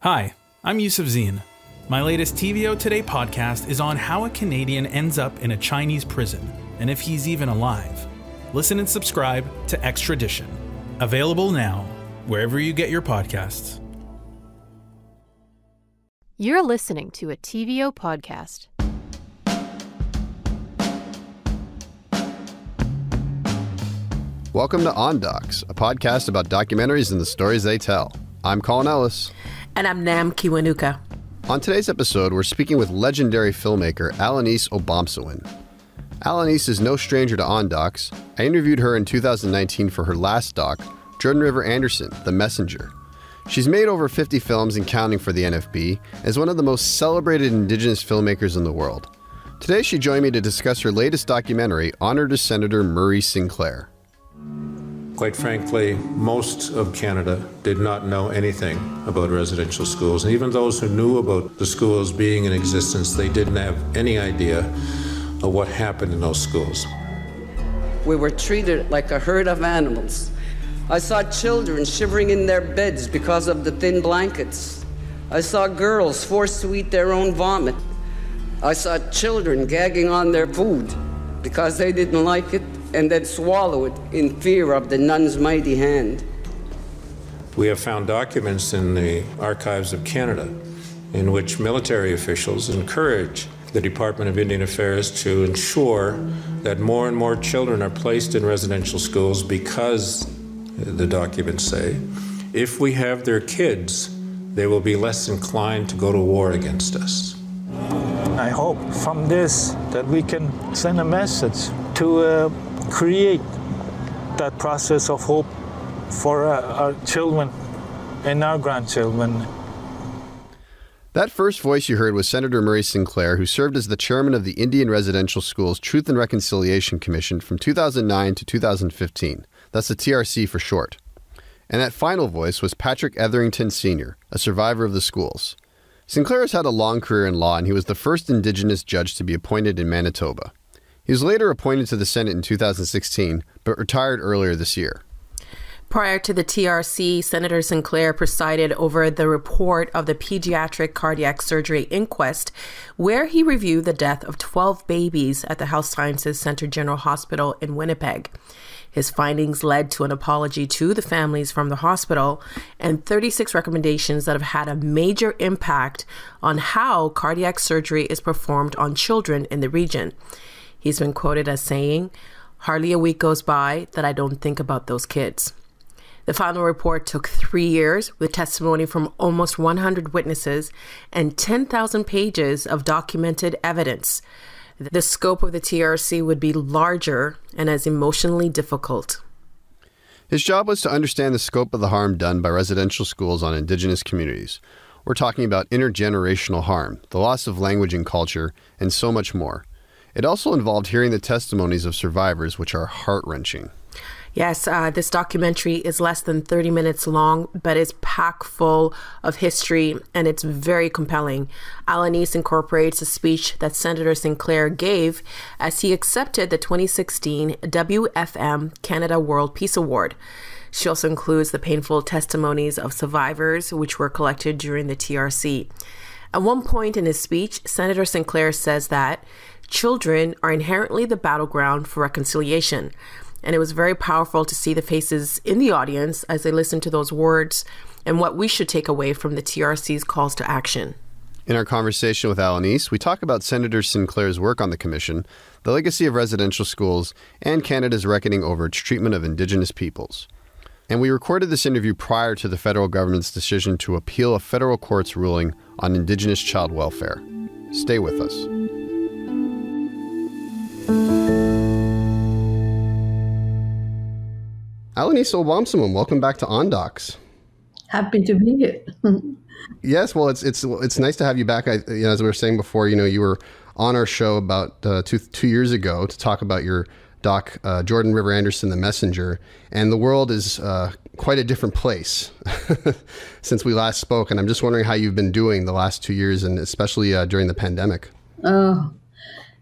Hi, I'm Yusuf Zine. My latest TVO Today podcast is on how a Canadian ends up in a Chinese prison and if he's even alive. Listen and subscribe to Extradition. Available now, wherever you get your podcasts. You're listening to a TVO podcast. Welcome to On Docs, a podcast about documentaries and the stories they tell. I'm Colin Ellis. And I'm Nam Kiwanuka. On today's episode, we're speaking with legendary filmmaker Alanis Obomsawin. Alanis is no stranger to On Docs. I interviewed her in 2019 for her last doc, Jordan River Anderson, The Messenger. She's made over 50 films and counting for the NFB as one of the most celebrated Indigenous filmmakers in the world. Today, she joined me to discuss her latest documentary, Honor to Senator Murray Sinclair. Quite frankly, most of Canada did not know anything about residential schools. And even those who knew about the schools being in existence, they didn't have any idea of what happened in those schools. We were treated like a herd of animals. I saw children shivering in their beds because of the thin blankets. I saw girls forced to eat their own vomit. I saw children gagging on their food because they didn't like it and then swallow it in fear of the nun's mighty hand. We have found documents in the archives of Canada in which military officials encourage the Department of Indian Affairs to ensure that more and more children are placed in residential schools because, the documents say, if we have their kids, they will be less inclined to go to war against us. I hope from this that we can send a message to uh, create that process of hope for uh, our children and our grandchildren. That first voice you heard was Senator Murray Sinclair, who served as the chairman of the Indian Residential Schools Truth and Reconciliation Commission from 2009 to 2015. That's the TRC for short. And that final voice was Patrick Etherington Sr., a survivor of the schools. Sinclair has had a long career in law, and he was the first Indigenous judge to be appointed in Manitoba. He was later appointed to the Senate in 2016, but retired earlier this year. Prior to the TRC, Senator Sinclair presided over the report of the Pediatric Cardiac Surgery Inquest, where he reviewed the death of 12 babies at the Health Sciences Center General Hospital in Winnipeg. His findings led to an apology to the families from the hospital and 36 recommendations that have had a major impact on how cardiac surgery is performed on children in the region. He's been quoted as saying, Hardly a week goes by that I don't think about those kids. The final report took three years with testimony from almost 100 witnesses and 10,000 pages of documented evidence. The scope of the TRC would be larger and as emotionally difficult. His job was to understand the scope of the harm done by residential schools on Indigenous communities. We're talking about intergenerational harm, the loss of language and culture, and so much more. It also involved hearing the testimonies of survivors, which are heart wrenching. Yes, uh, this documentary is less than 30 minutes long, but is packed full of history and it's very compelling. Alanis incorporates a speech that Senator Sinclair gave as he accepted the 2016 WFM Canada World Peace Award. She also includes the painful testimonies of survivors, which were collected during the TRC. At one point in his speech, Senator Sinclair says that children are inherently the battleground for reconciliation. And it was very powerful to see the faces in the audience as they listened to those words and what we should take away from the TRC's calls to action. In our conversation with Alanis, we talk about Senator Sinclair's work on the Commission, the legacy of residential schools, and Canada's reckoning over its treatment of Indigenous peoples. And we recorded this interview prior to the federal government's decision to appeal a federal court's ruling on Indigenous child welfare. Stay with us. Alanis Obomsawin, welcome back to OnDocs. Happy to be here. yes, well, it's it's it's nice to have you back. I, you know, as we were saying before, you know, you were on our show about uh, two two years ago to talk about your doc, uh, Jordan River Anderson, The Messenger, and the world is uh, quite a different place since we last spoke. And I'm just wondering how you've been doing the last two years, and especially uh, during the pandemic. Oh,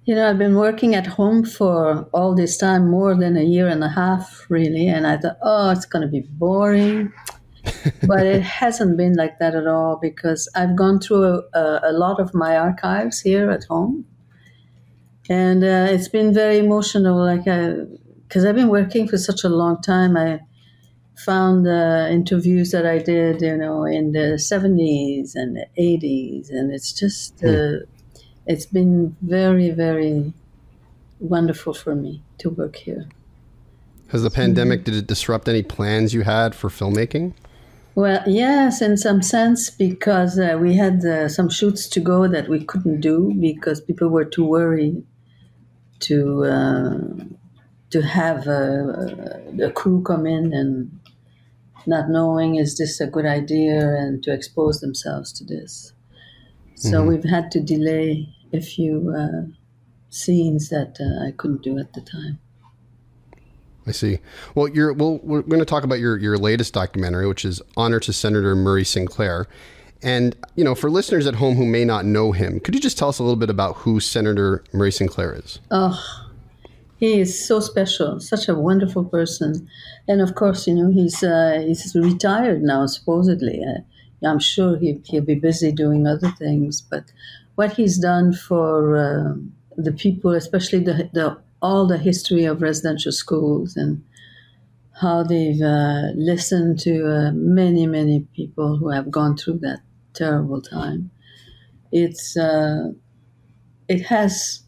you know, I've been working at home for all this time, more than a year and a half, really. And I thought, oh, it's going to be boring. but it hasn't been like that at all because I've gone through a, a lot of my archives here at home, and uh, it's been very emotional. Like, because I've been working for such a long time, I found uh, interviews that I did, you know, in the seventies and the eighties, and it's just, mm. It's been very, very wonderful for me to work here. Has the pandemic did it disrupt any plans you had for filmmaking? Well, yes, in some sense, because uh, we had uh, some shoots to go that we couldn't do because people were too worried to uh, to have a, a, crew come in and not knowing is this a good idea and to expose themselves to this. So mm-hmm. we've had to delay a few uh, scenes that uh, I couldn't do at the time. I see. Well, you're well. We're going to talk about your your latest documentary, which is "Honor to Senator Murray Sinclair." And you know, for listeners at home who may not know him, could you just tell us a little bit about who Senator Murray Sinclair is? Oh, he is so special, such a wonderful person, and of course, you know, he's uh, he's retired now, supposedly. Uh, I'm sure he, he'll be busy doing other things, but what he's done for uh, the people, especially the the all the history of residential schools and how they've uh, listened to uh, many, many people who have gone through that terrible time. It's uh, it has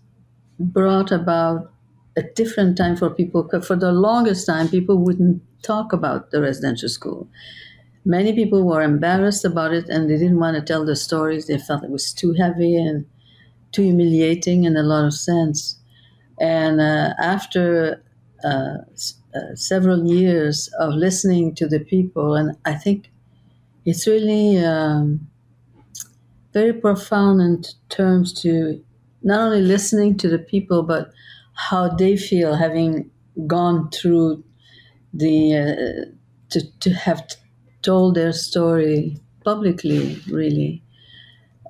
brought about a different time for people. For the longest time, people wouldn't talk about the residential school. Many people were embarrassed about it and they didn't want to tell the stories. They felt it was too heavy and too humiliating in a lot of sense. And uh, after uh, uh, several years of listening to the people, and I think it's really um, very profound in terms to not only listening to the people, but how they feel having gone through the uh, to to have told their story publicly. Really,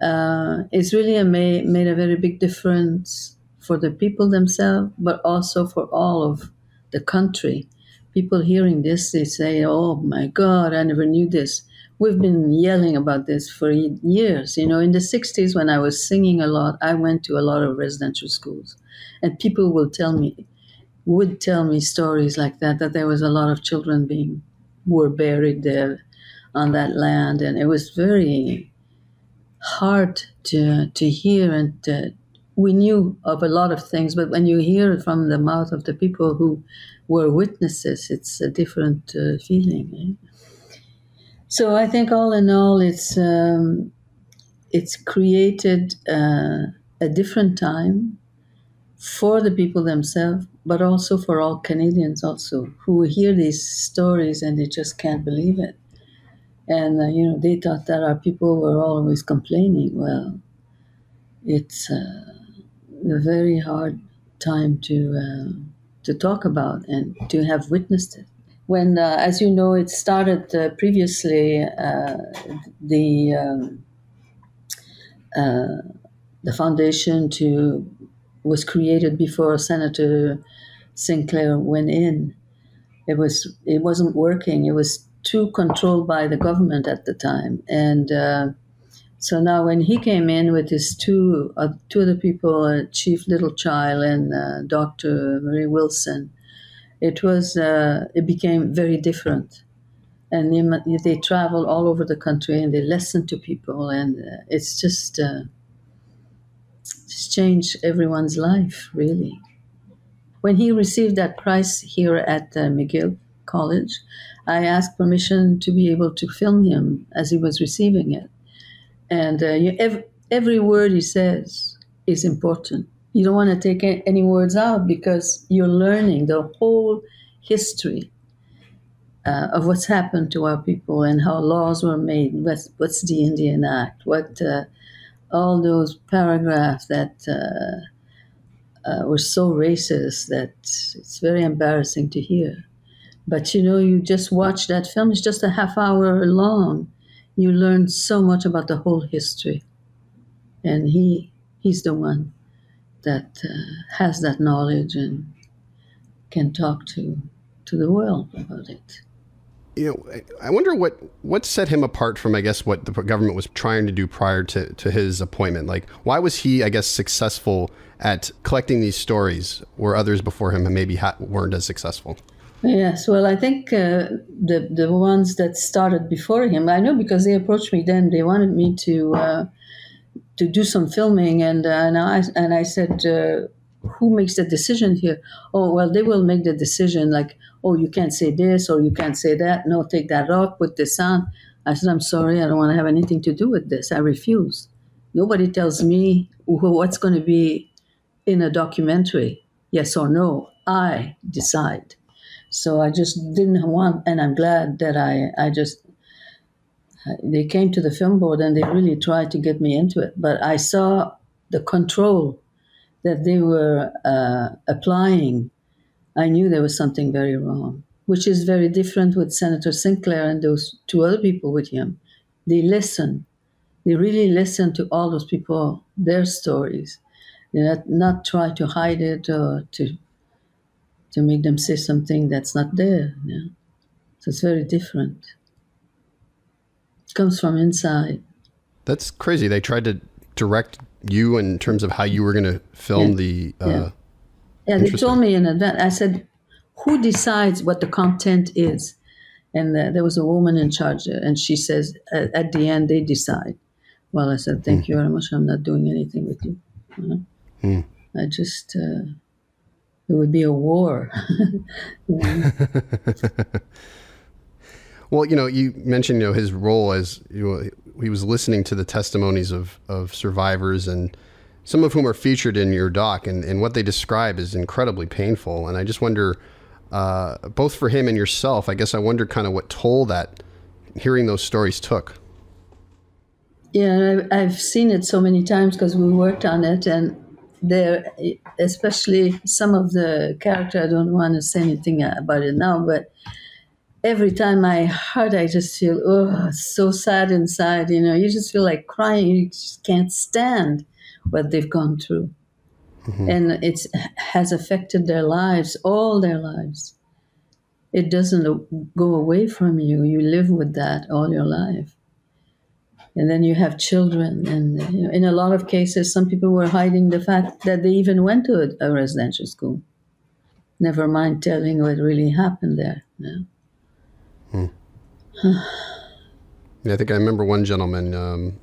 uh, it's really a ma- made a very big difference for the people themselves, but also for all of the country. People hearing this, they say, Oh my God, I never knew this. We've been yelling about this for years. You know, in the 60s, when I was singing a lot, I went to a lot of residential schools. And people will tell me, would tell me stories like that, that there was a lot of children being, were buried there on that land. And it was very hard to, to hear and to, we knew of a lot of things, but when you hear it from the mouth of the people who were witnesses, it's a different uh, feeling. Eh? So I think all in all, it's um, it's created uh, a different time for the people themselves, but also for all Canadians also who hear these stories and they just can't believe it. And uh, you know, they thought that our people were always complaining. Well, it's. Uh, a very hard time to uh, to talk about and to have witnessed it. When, uh, as you know, it started uh, previously, uh, the um, the foundation to was created before Senator Sinclair went in. It was it wasn't working. It was too controlled by the government at the time, and uh, so now, when he came in with his two uh, two other people, uh, Chief Littlechild and uh, Dr. Marie Wilson, it was uh, it became very different, and they, they travel all over the country and they listen to people, and uh, it's just it's changed everyone's life really. When he received that prize here at McGill College, I asked permission to be able to film him as he was receiving it and uh, you, every, every word he says is important. You don't want to take any words out because you're learning the whole history uh, of what's happened to our people and how laws were made. What's, what's the Indian Act? What uh, all those paragraphs that uh, uh, were so racist that it's very embarrassing to hear. But you know, you just watch that film. It's just a half hour long, you learn so much about the whole history. And he he's the one that uh, has that knowledge and can talk to to the world about it. You know, I wonder what what set him apart from, I guess, what the government was trying to do prior to, to his appointment. Like, why was he, I guess, successful at collecting these stories where others before him maybe ha- weren't as successful? Yes, well, I think uh, the the ones that started before him, I know because they approached me then. They wanted me to uh, to do some filming, and uh, and I and I said, uh, who makes the decision here? Oh, well, they will make the decision. Like, oh, you can't say this or you can't say that. No, take that off. Put this on. I said, I'm sorry, I don't want to have anything to do with this. I refuse. Nobody tells me what's going to be in a documentary, yes or no. I decide. So I just didn't want, and I'm glad that I, I just, they came to the film board and they really tried to get me into it. But I saw the control that they were uh, applying. I knew there was something very wrong, which is very different with Senator Sinclair and those two other people with him. They listen. They really listen to all those people, their stories. They not, not try to hide it or to to make them say something that's not there. So it's very different. It comes from inside. That's crazy. They tried to direct you in terms of how you were going to film Yeah. the. Uh, Yeah. Yeah, they told me in advance. I said, "Who decides what the content is?" And uh, there was a woman in charge, uh, and she says, at, "At the end, they decide." Well, I said, "Thank you very much. I'm not doing anything with you." you know? I just, uh, it would be a war. Well, you know, you mentioned you know his role as you know, he was listening to the testimonies of of survivors and some of whom are featured in your doc, and, and what they describe is incredibly painful. And I just wonder, uh, both for him and yourself, I guess I wonder kind of what toll that hearing those stories took. Yeah, I've seen it so many times because we worked on it, and there, especially some of the character. I don't want to say anything about it now, but every time I heard, I just feel oh, so sad inside. You know, you just feel like crying. You just can't stand what they've gone through, mm-hmm. and it has affected their lives, all their lives. It doesn't go away from you. You live with that all your life and then you have children and you know, in a lot of cases some people were hiding the fact that they even went to a, a residential school never mind telling what really happened there you know? Yeah, I think I remember one gentleman um,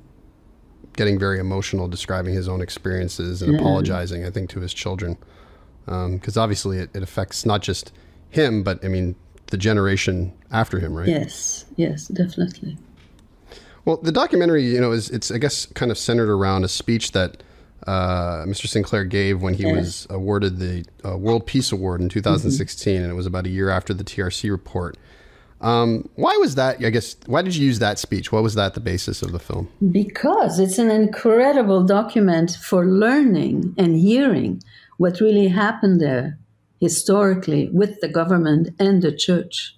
getting very emotional, describing his own experiences and apologizing. I think to his children, because obviously it, it affects not just him, but I mean the generation after him, right? yes yes definitely Well, the documentary, you know, is it's I guess kind of centered around a speech that uh, Mr. Sinclair gave when he was awarded the uh, World Peace Award in 2016, and it was about a year after the TRC report. Um, why was that? I guess why did you use that speech? What was that the basis of the film? because it's an incredible document for learning and hearing what really happened there historically with the government and the church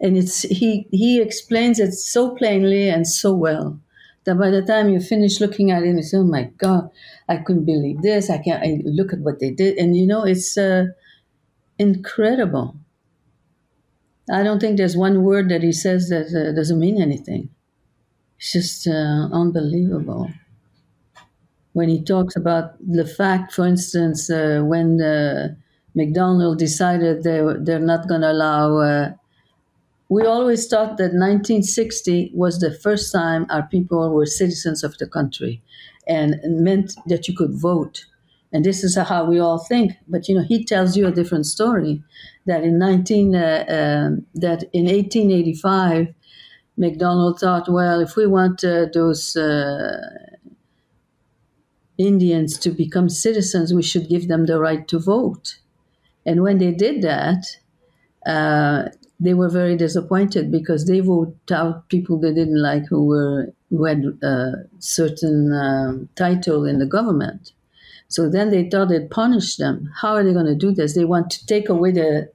and it's he he explains it so plainly and so well that by the time you finish looking at it you say oh my god i couldn't believe this i can't I look at what they did and you know it's uh, incredible i don't think there's one word that he says that uh, doesn't mean anything. It's just uh, unbelievable. When he talks about the fact for instance uh, when uh, Macdonald decided they, they're not going to allow uh, we always thought that 1960 was the first time our people were citizens of the country and meant that you could vote and this is how we all think but you know he tells you a different story that in 19 uh, um, that in 1885 Macdonald thought well if we want uh, those uh, indians to become citizens we should give them the right to vote and when they did that uh, they were very disappointed because they voted out people they didn't like who were who had a certain um, title in the government. So then they thought they'd punish them. How are they going to do this? They want to take away the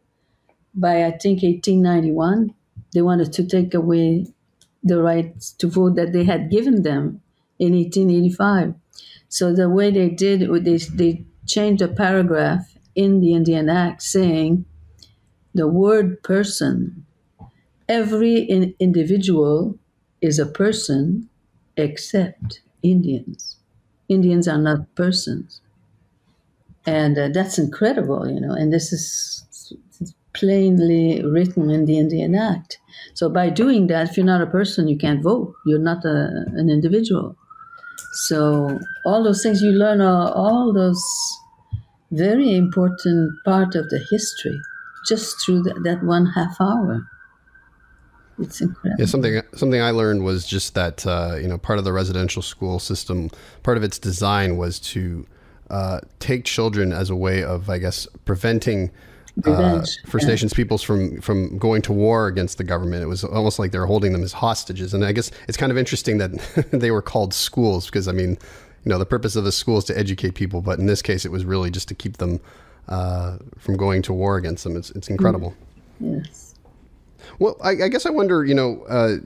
by I think 1891 they wanted to take away the right to vote that they had given them in 1885. So the way they did they they changed a paragraph in the Indian Act saying the word person every in- individual is a person except Indians. Indians are not persons. And uh, that's incredible, you know, and this is plainly written in the Indian Act. So by doing that, if you're not a person, you can't vote. You're not a, an individual. So all those things you learn, are all those very important part of the history just through that, that one half hour. It's incredible. Yeah, something something I learned was just that uh, you know part of the residential school system, part of its design was to uh, take children as a way of, I guess, preventing. Uh, First yeah. Nations peoples from from going to war against the government. It was almost like they were holding them as hostages. And I guess it's kind of interesting that they were called schools because I mean, you know, the purpose of the school is to educate people, but in this case, it was really just to keep them uh, from going to war against them. It's it's incredible. Yes. Well, I, I guess I wonder, you know, uh,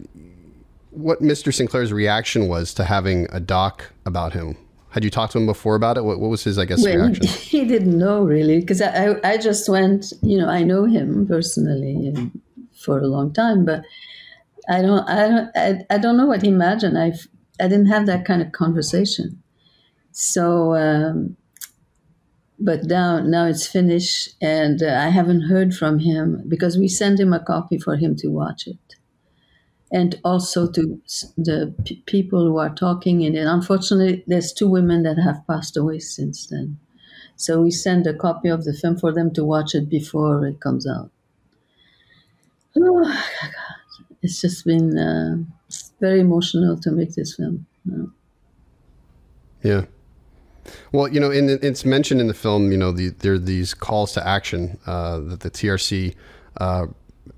what Mr. Sinclair's reaction was to having a doc about him. Had you talked to him before about it? What, what was his, I guess, well, reaction? He didn't know really, because I, I just went, you know, I know him personally for a long time, but I don't, I don't, I, I don't know what he imagined. I, I didn't have that kind of conversation. So, um, but now now it's finished and uh, i haven't heard from him because we sent him a copy for him to watch it and also to the p- people who are talking in it. Unfortunately there's two women that have passed away since then. So we send a copy of the film for them to watch it before it comes out. Oh God. it's just been uh, very emotional to make this film. Yeah. Well, you know, in, it's mentioned in the film, you know, the, there are these calls to action uh, that the TRC uh,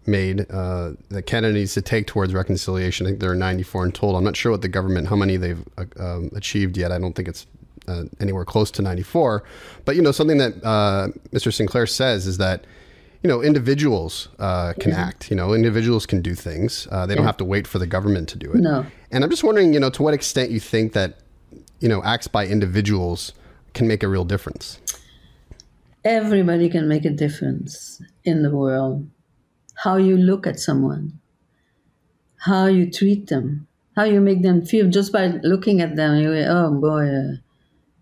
made uh, that Canada needs to take towards reconciliation. I think there are 94 in total. I'm not sure what the government, how many they've uh, um, achieved yet. I don't think it's uh, anywhere close to 94. But, you know, something that uh, Mr. Sinclair says is that, you know, individuals uh, can yeah. act. You know, individuals can do things. Uh, they don't have to wait for the government to do it. No. And I'm just wondering, you know, to what extent you think that you know acts by individuals can make a real difference everybody can make a difference in the world how you look at someone how you treat them how you make them feel just by looking at them you oh boy uh,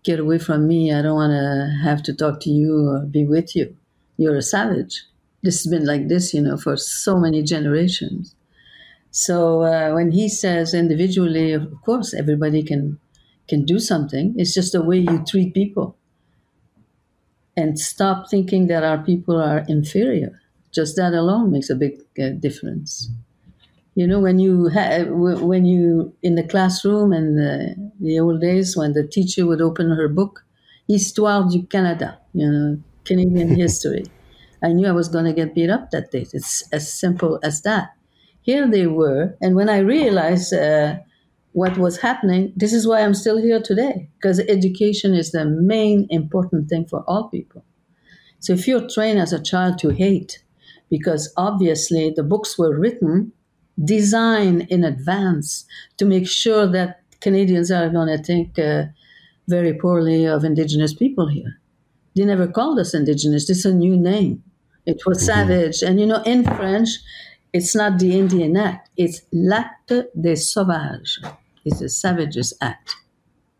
get away from me i don't want to have to talk to you or be with you you're a savage this has been like this you know for so many generations so uh, when he says individually of course everybody can can do something. It's just the way you treat people. And stop thinking that our people are inferior. Just that alone makes a big uh, difference. You know, when you ha- when you in the classroom and the, the old days when the teacher would open her book, Histoire du Canada, you know, Canadian history. I knew I was going to get beat up that day. It's as simple as that. Here they were, and when I realized uh, what was happening, this is why I'm still here today, because education is the main important thing for all people. So if you're trained as a child to hate, because obviously the books were written, designed in advance to make sure that Canadians are going to think uh, very poorly of Indigenous people here. They never called us Indigenous. it's a new name. It was mm-hmm. savage. And you know, in French, it's not the Indian Act, it's l'acte des sauvages It's a savages act,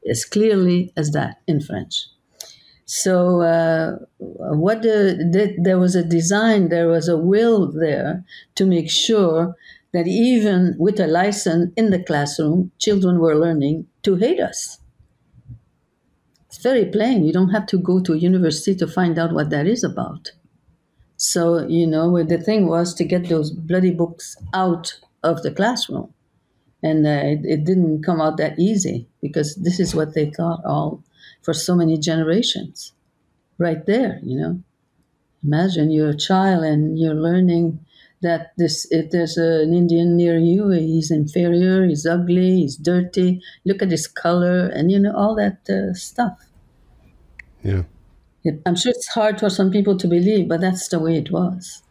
as clearly as that in French. So, uh, what the, the, there was a design, there was a will there to make sure that even with a license in the classroom, children were learning to hate us. It's very plain. You don't have to go to a university to find out what that is about. So, you know, the thing was to get those bloody books out of the classroom and uh, it, it, didn't come out that easy because this is what they thought all for so many generations. Right there you know. Imagine you're a child and you're learning that this if there's an indian near you he's inferior he's ugly he's dirty look at his color and you know all that uh, stuff. Yeah. I'm sure it's hard for some people to believe but that's the way it was.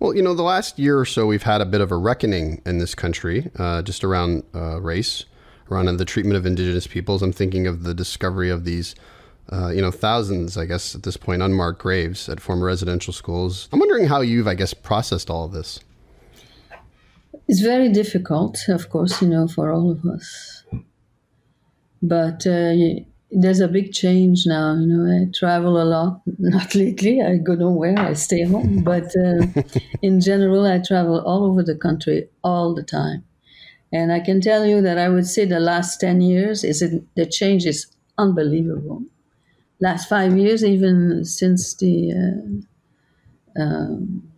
Well, you know, the last year or so, we've had a bit of a reckoning in this country uh, just around uh, race, around the treatment of indigenous peoples. I'm thinking of the discovery of these, uh, you know, thousands, I guess, at this point, unmarked graves at former residential schools. I'm wondering how you've, I guess, processed all of this. It's very difficult, of course, you know, for all of us. But uh, there's a big change now. You know, I travel a lot. Not lately. I go nowhere. I stay home. But uh, in general, I travel all over the country all the time. And I can tell you that I would say the last ten years is the change is unbelievable. Last five years, even since the uh, um,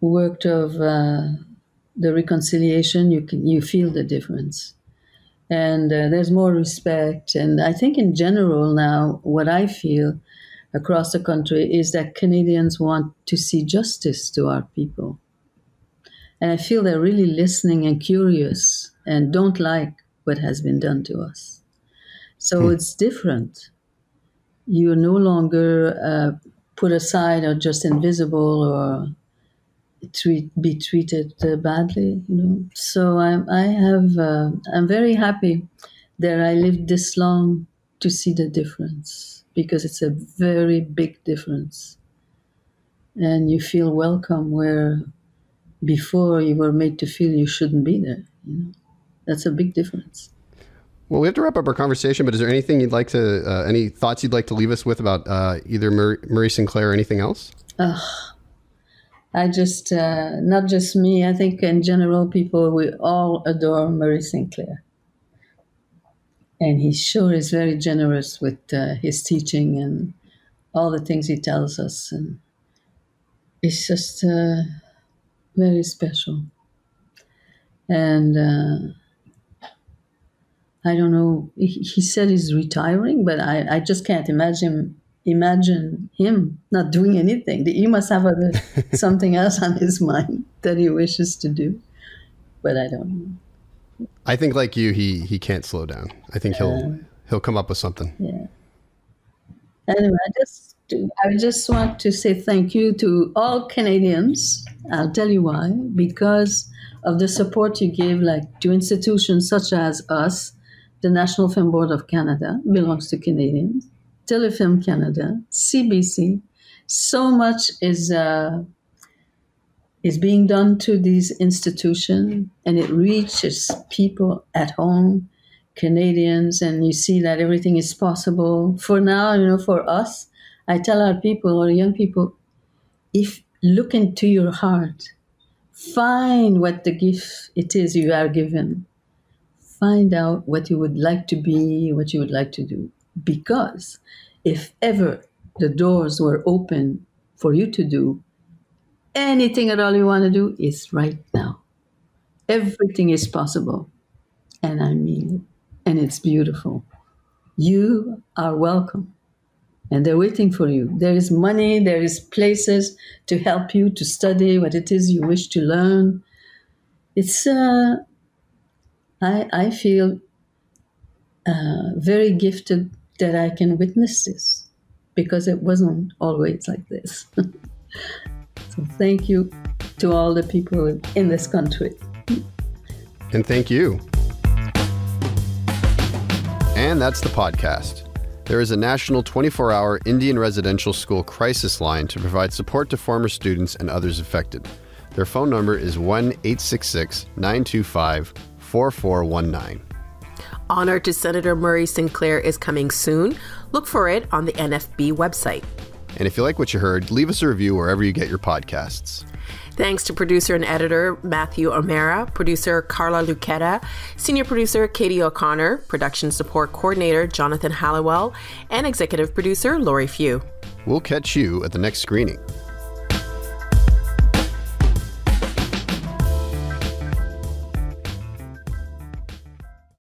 worked of uh, the reconciliation, you can you feel the difference and uh, there's more respect. And I think in general now, what I feel across the country is that Canadians want to see justice to our people. And I feel they're really listening and curious and don't like what has been done to us. So hmm. it's different. You're no longer uh, put aside or just invisible or treat be treated uh, badly you know so i'm i have uh, i'm very happy that i lived this long to see the difference because it's a very big difference and you feel welcome where before you were made to feel you shouldn't be there you know that's a big difference well, we have to wrap up our conversation, but is there anything you'd like to, uh, any thoughts you'd like to leave us with about uh, either Murray Sinclair or anything else? I just, uh, not just me, I think in general, people, we all adore Murray Sinclair. And he sure is very generous with uh, his teaching and all the things he tells us. And it's just uh, very special. And uh, I don't know, he, he, said he's retiring, but I, I just can't imagine imagine him not doing anything. He must have other, something else on his mind that he wishes to do, but I don't know. I think, like you, he he can't slow down. I think he'll he'll come up with something. Yeah. Anyway, I just I just want to say thank you to all Canadians. I'll tell you why. Because of the support you give, like to institutions such as us, the National Film Board of Canada belongs to Canadians Telefilm Canada, CBC. So much is uh, is being done to these institutions, and it reaches people at home, Canadians, and you see that everything is possible. For now, you know, for us, I tell our people or young people, if look into your heart, find what the gift it is you are given. Find out what you would like to be, what you would like to do because if ever the doors were open for you to do anything at all you want to do, is right now. Everything is possible. And I mean it. And it's beautiful. You are welcome. And they're waiting for you. There is money, there is places to help you to study what it is you wish to learn. It's, uh, I, I feel uh, very gifted that I can witness this because it wasn't always like this. so thank you to all the people in this country. And thank you. And that's the podcast. There is a national 24 hour Indian residential school crisis line to provide support to former students and others affected. Their phone number is 1 866 925 4419. Honor to Senator Murray Sinclair is coming soon. Look for it on the NFB website. And if you like what you heard, leave us a review wherever you get your podcasts. Thanks to producer and editor Matthew O'Mara, producer Carla Lucetta, senior producer Katie O'Connor, production support coordinator Jonathan Halliwell, and executive producer Lori Few. We'll catch you at the next screening.